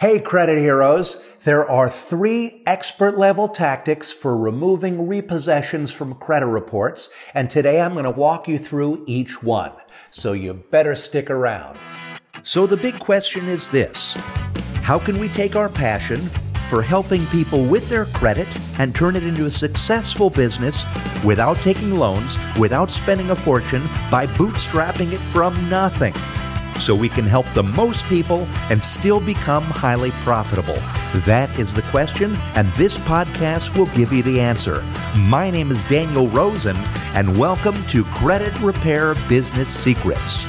Hey, credit heroes. There are three expert level tactics for removing repossessions from credit reports, and today I'm going to walk you through each one. So you better stick around. So the big question is this How can we take our passion for helping people with their credit and turn it into a successful business without taking loans, without spending a fortune, by bootstrapping it from nothing? So we can help the most people and still become highly profitable? That is the question, and this podcast will give you the answer. My name is Daniel Rosen, and welcome to Credit Repair Business Secrets.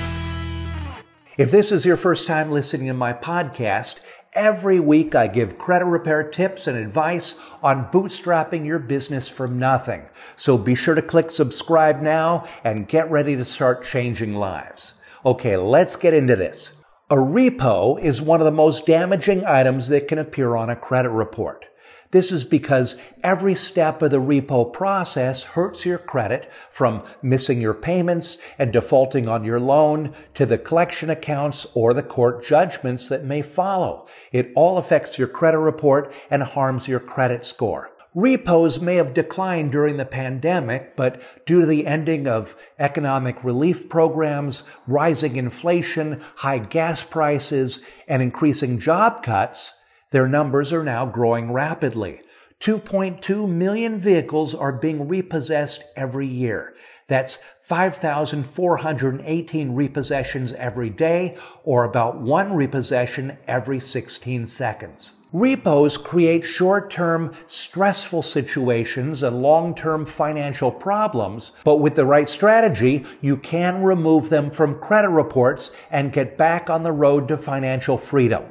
If this is your first time listening to my podcast, Every week I give credit repair tips and advice on bootstrapping your business from nothing. So be sure to click subscribe now and get ready to start changing lives. Okay, let's get into this. A repo is one of the most damaging items that can appear on a credit report. This is because every step of the repo process hurts your credit from missing your payments and defaulting on your loan to the collection accounts or the court judgments that may follow. It all affects your credit report and harms your credit score. Repos may have declined during the pandemic, but due to the ending of economic relief programs, rising inflation, high gas prices, and increasing job cuts, their numbers are now growing rapidly. 2.2 million vehicles are being repossessed every year. That's 5,418 repossessions every day, or about one repossession every 16 seconds. Repos create short-term stressful situations and long-term financial problems, but with the right strategy, you can remove them from credit reports and get back on the road to financial freedom.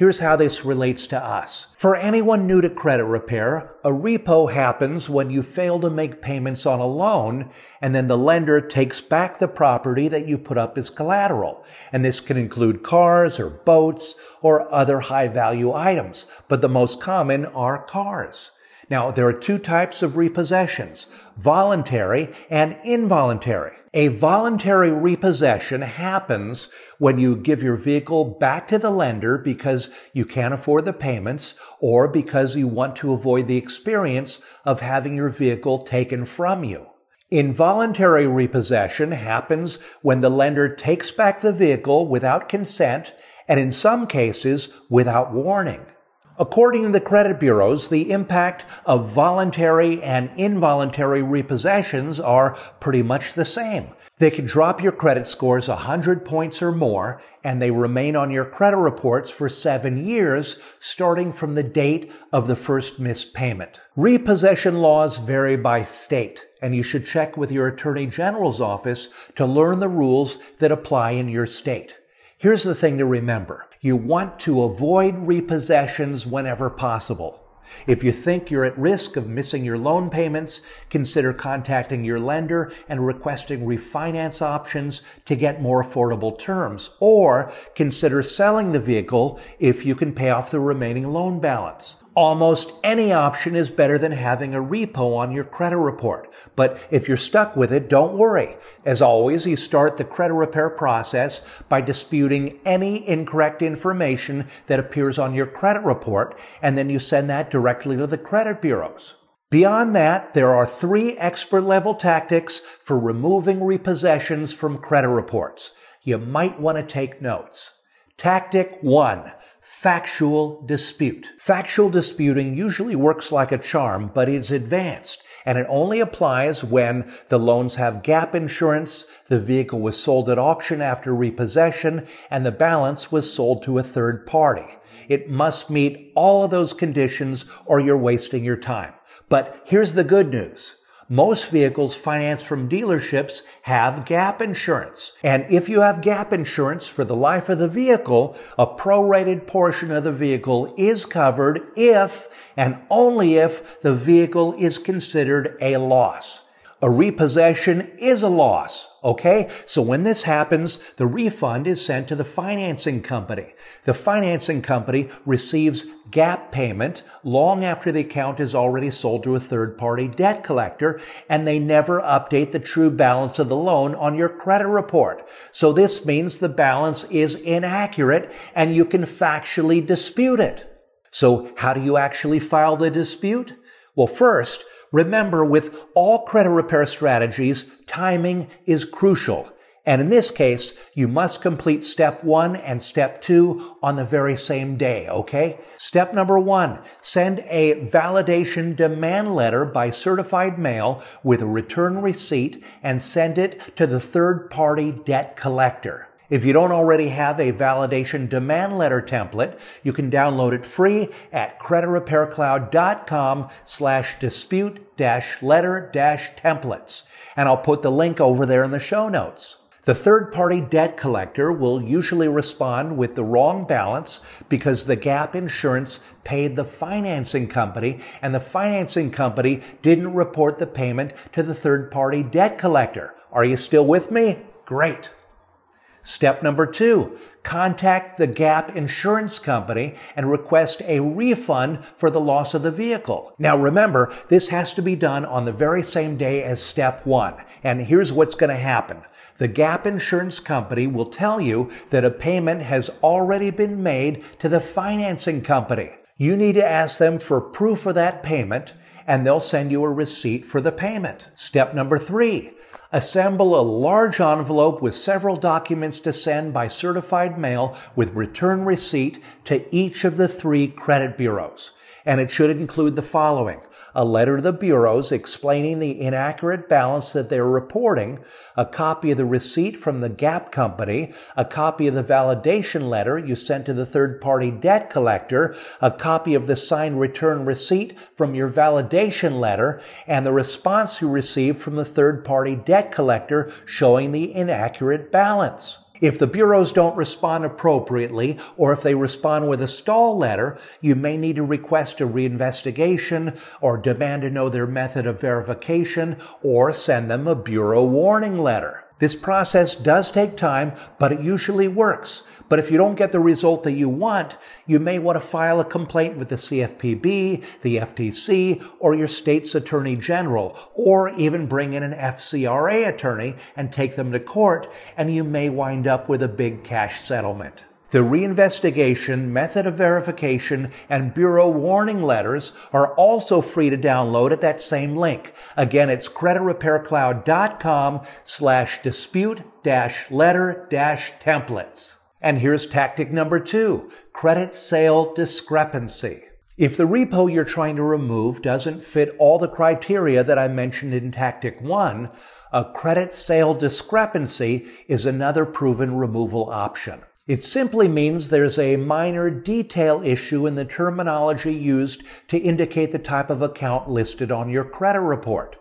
Here's how this relates to us. For anyone new to credit repair, a repo happens when you fail to make payments on a loan and then the lender takes back the property that you put up as collateral. And this can include cars or boats or other high value items, but the most common are cars. Now, there are two types of repossessions, voluntary and involuntary. A voluntary repossession happens when you give your vehicle back to the lender because you can't afford the payments or because you want to avoid the experience of having your vehicle taken from you. Involuntary repossession happens when the lender takes back the vehicle without consent and in some cases without warning. According to the credit bureaus, the impact of voluntary and involuntary repossessions are pretty much the same. They can drop your credit scores 100 points or more, and they remain on your credit reports for seven years, starting from the date of the first missed payment. Repossession laws vary by state, and you should check with your Attorney General's office to learn the rules that apply in your state. Here's the thing to remember. You want to avoid repossessions whenever possible. If you think you're at risk of missing your loan payments, consider contacting your lender and requesting refinance options to get more affordable terms, or consider selling the vehicle if you can pay off the remaining loan balance. Almost any option is better than having a repo on your credit report. But if you're stuck with it, don't worry. As always, you start the credit repair process by disputing any incorrect information that appears on your credit report, and then you send that directly to the credit bureaus. Beyond that, there are three expert level tactics for removing repossessions from credit reports. You might want to take notes. Tactic one factual dispute. Factual disputing usually works like a charm, but it's advanced and it only applies when the loans have gap insurance, the vehicle was sold at auction after repossession, and the balance was sold to a third party. It must meet all of those conditions or you're wasting your time. But here's the good news. Most vehicles financed from dealerships have gap insurance. And if you have gap insurance for the life of the vehicle, a prorated portion of the vehicle is covered if and only if the vehicle is considered a loss. A repossession is a loss. Okay? So when this happens, the refund is sent to the financing company. The financing company receives gap payment long after the account is already sold to a third party debt collector and they never update the true balance of the loan on your credit report. So this means the balance is inaccurate and you can factually dispute it. So how do you actually file the dispute? Well, first, Remember, with all credit repair strategies, timing is crucial. And in this case, you must complete step one and step two on the very same day, okay? Step number one, send a validation demand letter by certified mail with a return receipt and send it to the third party debt collector. If you don't already have a validation demand letter template, you can download it free at creditrepaircloud.com slash dispute dash letter dash templates. And I'll put the link over there in the show notes. The third party debt collector will usually respond with the wrong balance because the gap insurance paid the financing company and the financing company didn't report the payment to the third party debt collector. Are you still with me? Great. Step number two, contact the GAP insurance company and request a refund for the loss of the vehicle. Now remember, this has to be done on the very same day as step one. And here's what's going to happen. The GAP insurance company will tell you that a payment has already been made to the financing company. You need to ask them for proof of that payment and they'll send you a receipt for the payment. Step number three, Assemble a large envelope with several documents to send by certified mail with return receipt to each of the three credit bureaus. And it should include the following a letter to the bureaus explaining the inaccurate balance that they're reporting, a copy of the receipt from the GAP company, a copy of the validation letter you sent to the third party debt collector, a copy of the signed return receipt from your validation letter, and the response you received from the third party debt collector showing the inaccurate balance. If the bureaus don't respond appropriately, or if they respond with a stall letter, you may need to request a reinvestigation or demand to know their method of verification or send them a bureau warning letter. This process does take time, but it usually works. But if you don't get the result that you want, you may want to file a complaint with the CFPB, the FTC, or your state's attorney general, or even bring in an FCRA attorney and take them to court, and you may wind up with a big cash settlement. The reinvestigation, method of verification, and bureau warning letters are also free to download at that same link. Again, it's creditrepaircloud.com slash dispute dash letter dash templates. And here's tactic number two, credit sale discrepancy. If the repo you're trying to remove doesn't fit all the criteria that I mentioned in tactic one, a credit sale discrepancy is another proven removal option. It simply means there's a minor detail issue in the terminology used to indicate the type of account listed on your credit report.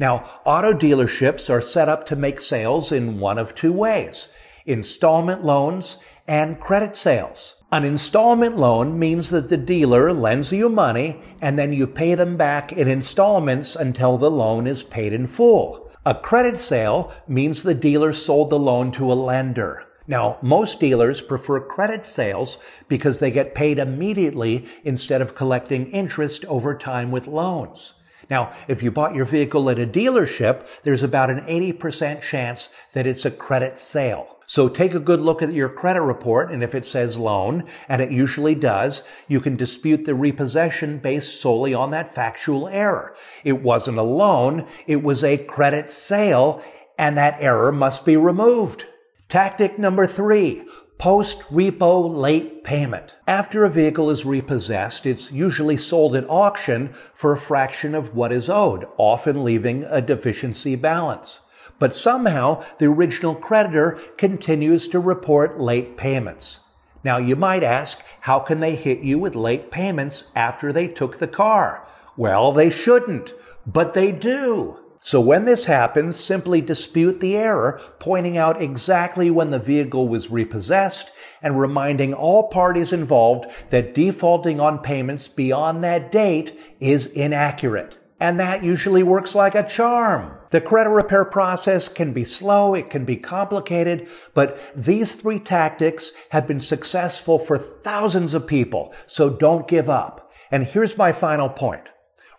Now, auto dealerships are set up to make sales in one of two ways installment loans, and credit sales. An installment loan means that the dealer lends you money and then you pay them back in installments until the loan is paid in full. A credit sale means the dealer sold the loan to a lender. Now, most dealers prefer credit sales because they get paid immediately instead of collecting interest over time with loans. Now, if you bought your vehicle at a dealership, there's about an 80% chance that it's a credit sale. So take a good look at your credit report, and if it says loan, and it usually does, you can dispute the repossession based solely on that factual error. It wasn't a loan, it was a credit sale, and that error must be removed. Tactic number three, post repo late payment. After a vehicle is repossessed, it's usually sold at auction for a fraction of what is owed, often leaving a deficiency balance. But somehow the original creditor continues to report late payments. Now you might ask, how can they hit you with late payments after they took the car? Well, they shouldn't, but they do. So when this happens, simply dispute the error, pointing out exactly when the vehicle was repossessed and reminding all parties involved that defaulting on payments beyond that date is inaccurate. And that usually works like a charm. The credit repair process can be slow, it can be complicated, but these three tactics have been successful for thousands of people, so don't give up. And here's my final point.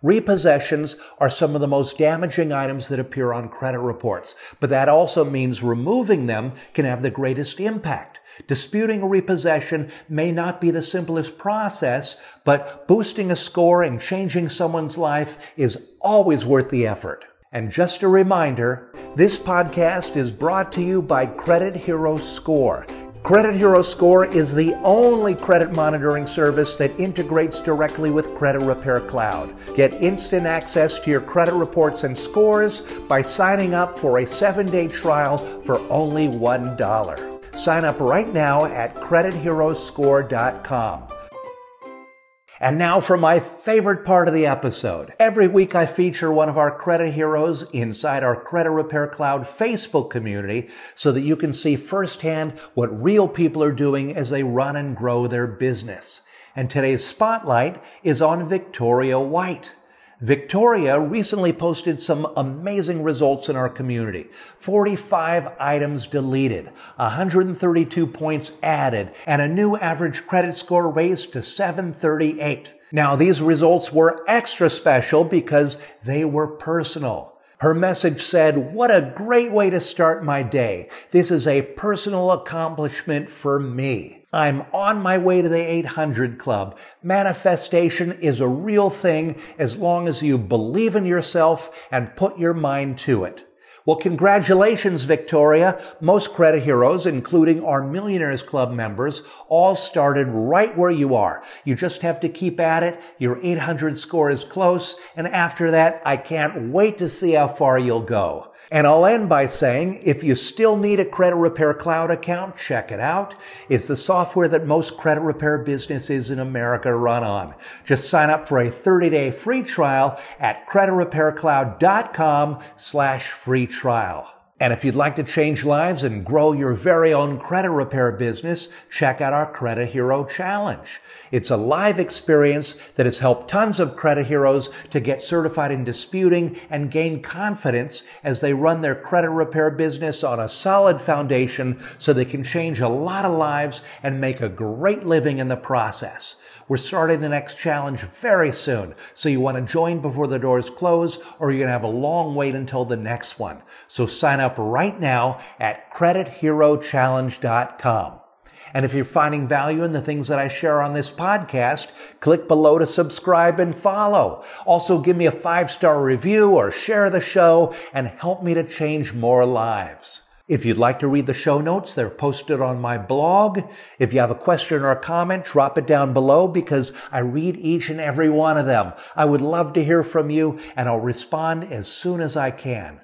Repossessions are some of the most damaging items that appear on credit reports, but that also means removing them can have the greatest impact. Disputing a repossession may not be the simplest process, but boosting a score and changing someone's life is always worth the effort. And just a reminder, this podcast is brought to you by Credit Hero Score. Credit Hero Score is the only credit monitoring service that integrates directly with Credit Repair Cloud. Get instant access to your credit reports and scores by signing up for a seven day trial for only $1. Sign up right now at CreditHeroScore.com. And now for my favorite part of the episode. Every week I feature one of our credit heroes inside our Credit Repair Cloud Facebook community so that you can see firsthand what real people are doing as they run and grow their business. And today's spotlight is on Victoria White. Victoria recently posted some amazing results in our community. 45 items deleted, 132 points added, and a new average credit score raised to 738. Now, these results were extra special because they were personal. Her message said, what a great way to start my day. This is a personal accomplishment for me. I'm on my way to the 800 Club. Manifestation is a real thing as long as you believe in yourself and put your mind to it. Well, congratulations, Victoria. Most credit heroes, including our Millionaires Club members, all started right where you are. You just have to keep at it. Your 800 score is close. And after that, I can't wait to see how far you'll go. And I'll end by saying, if you still need a credit repair cloud account, check it out. It's the software that most credit repair businesses in America run on. Just sign up for a 30-day free trial at creditrepaircloud.com slash free trial. And if you'd like to change lives and grow your very own credit repair business, check out our Credit Hero Challenge. It's a live experience that has helped tons of credit heroes to get certified in disputing and gain confidence as they run their credit repair business on a solid foundation so they can change a lot of lives and make a great living in the process. We're starting the next challenge very soon. So you want to join before the doors close or you're going to have a long wait until the next one. So sign up right now at creditherochallenge.com. And if you're finding value in the things that I share on this podcast, click below to subscribe and follow. Also give me a five star review or share the show and help me to change more lives. If you'd like to read the show notes, they're posted on my blog. If you have a question or a comment, drop it down below because I read each and every one of them. I would love to hear from you and I'll respond as soon as I can.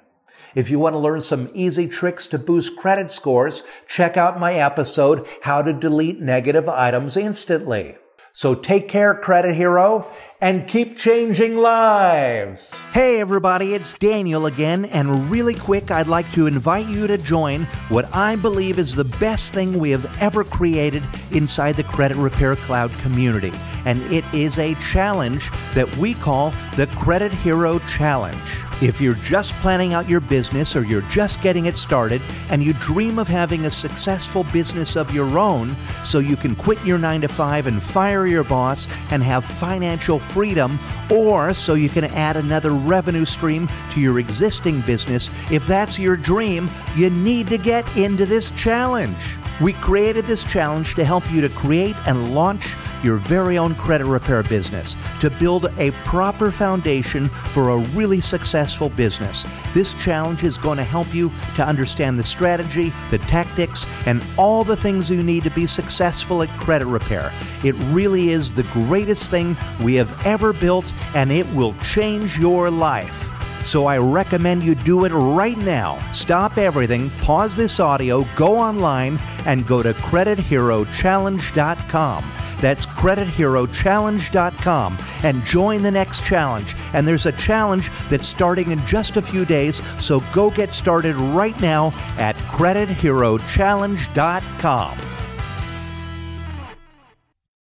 If you want to learn some easy tricks to boost credit scores, check out my episode, How to Delete Negative Items Instantly. So take care, Credit Hero, and keep changing lives. Hey, everybody, it's Daniel again, and really quick, I'd like to invite you to join what I believe is the best thing we have ever created inside the Credit Repair Cloud community. And it is a challenge that we call the Credit Hero Challenge. If you're just planning out your business or you're just getting it started and you dream of having a successful business of your own so you can quit your 9 to 5 and fire your boss and have financial freedom or so you can add another revenue stream to your existing business, if that's your dream, you need to get into this challenge. We created this challenge to help you to create and launch your very own credit repair business, to build a proper foundation for a really successful business. This challenge is going to help you to understand the strategy, the tactics, and all the things you need to be successful at credit repair. It really is the greatest thing we have ever built, and it will change your life. So I recommend you do it right now. Stop everything, pause this audio, go online, and go to CreditHeroChallenge.com. That's CreditHeroChallenge.com and join the next challenge. And there's a challenge that's starting in just a few days, so go get started right now at CreditHeroChallenge.com.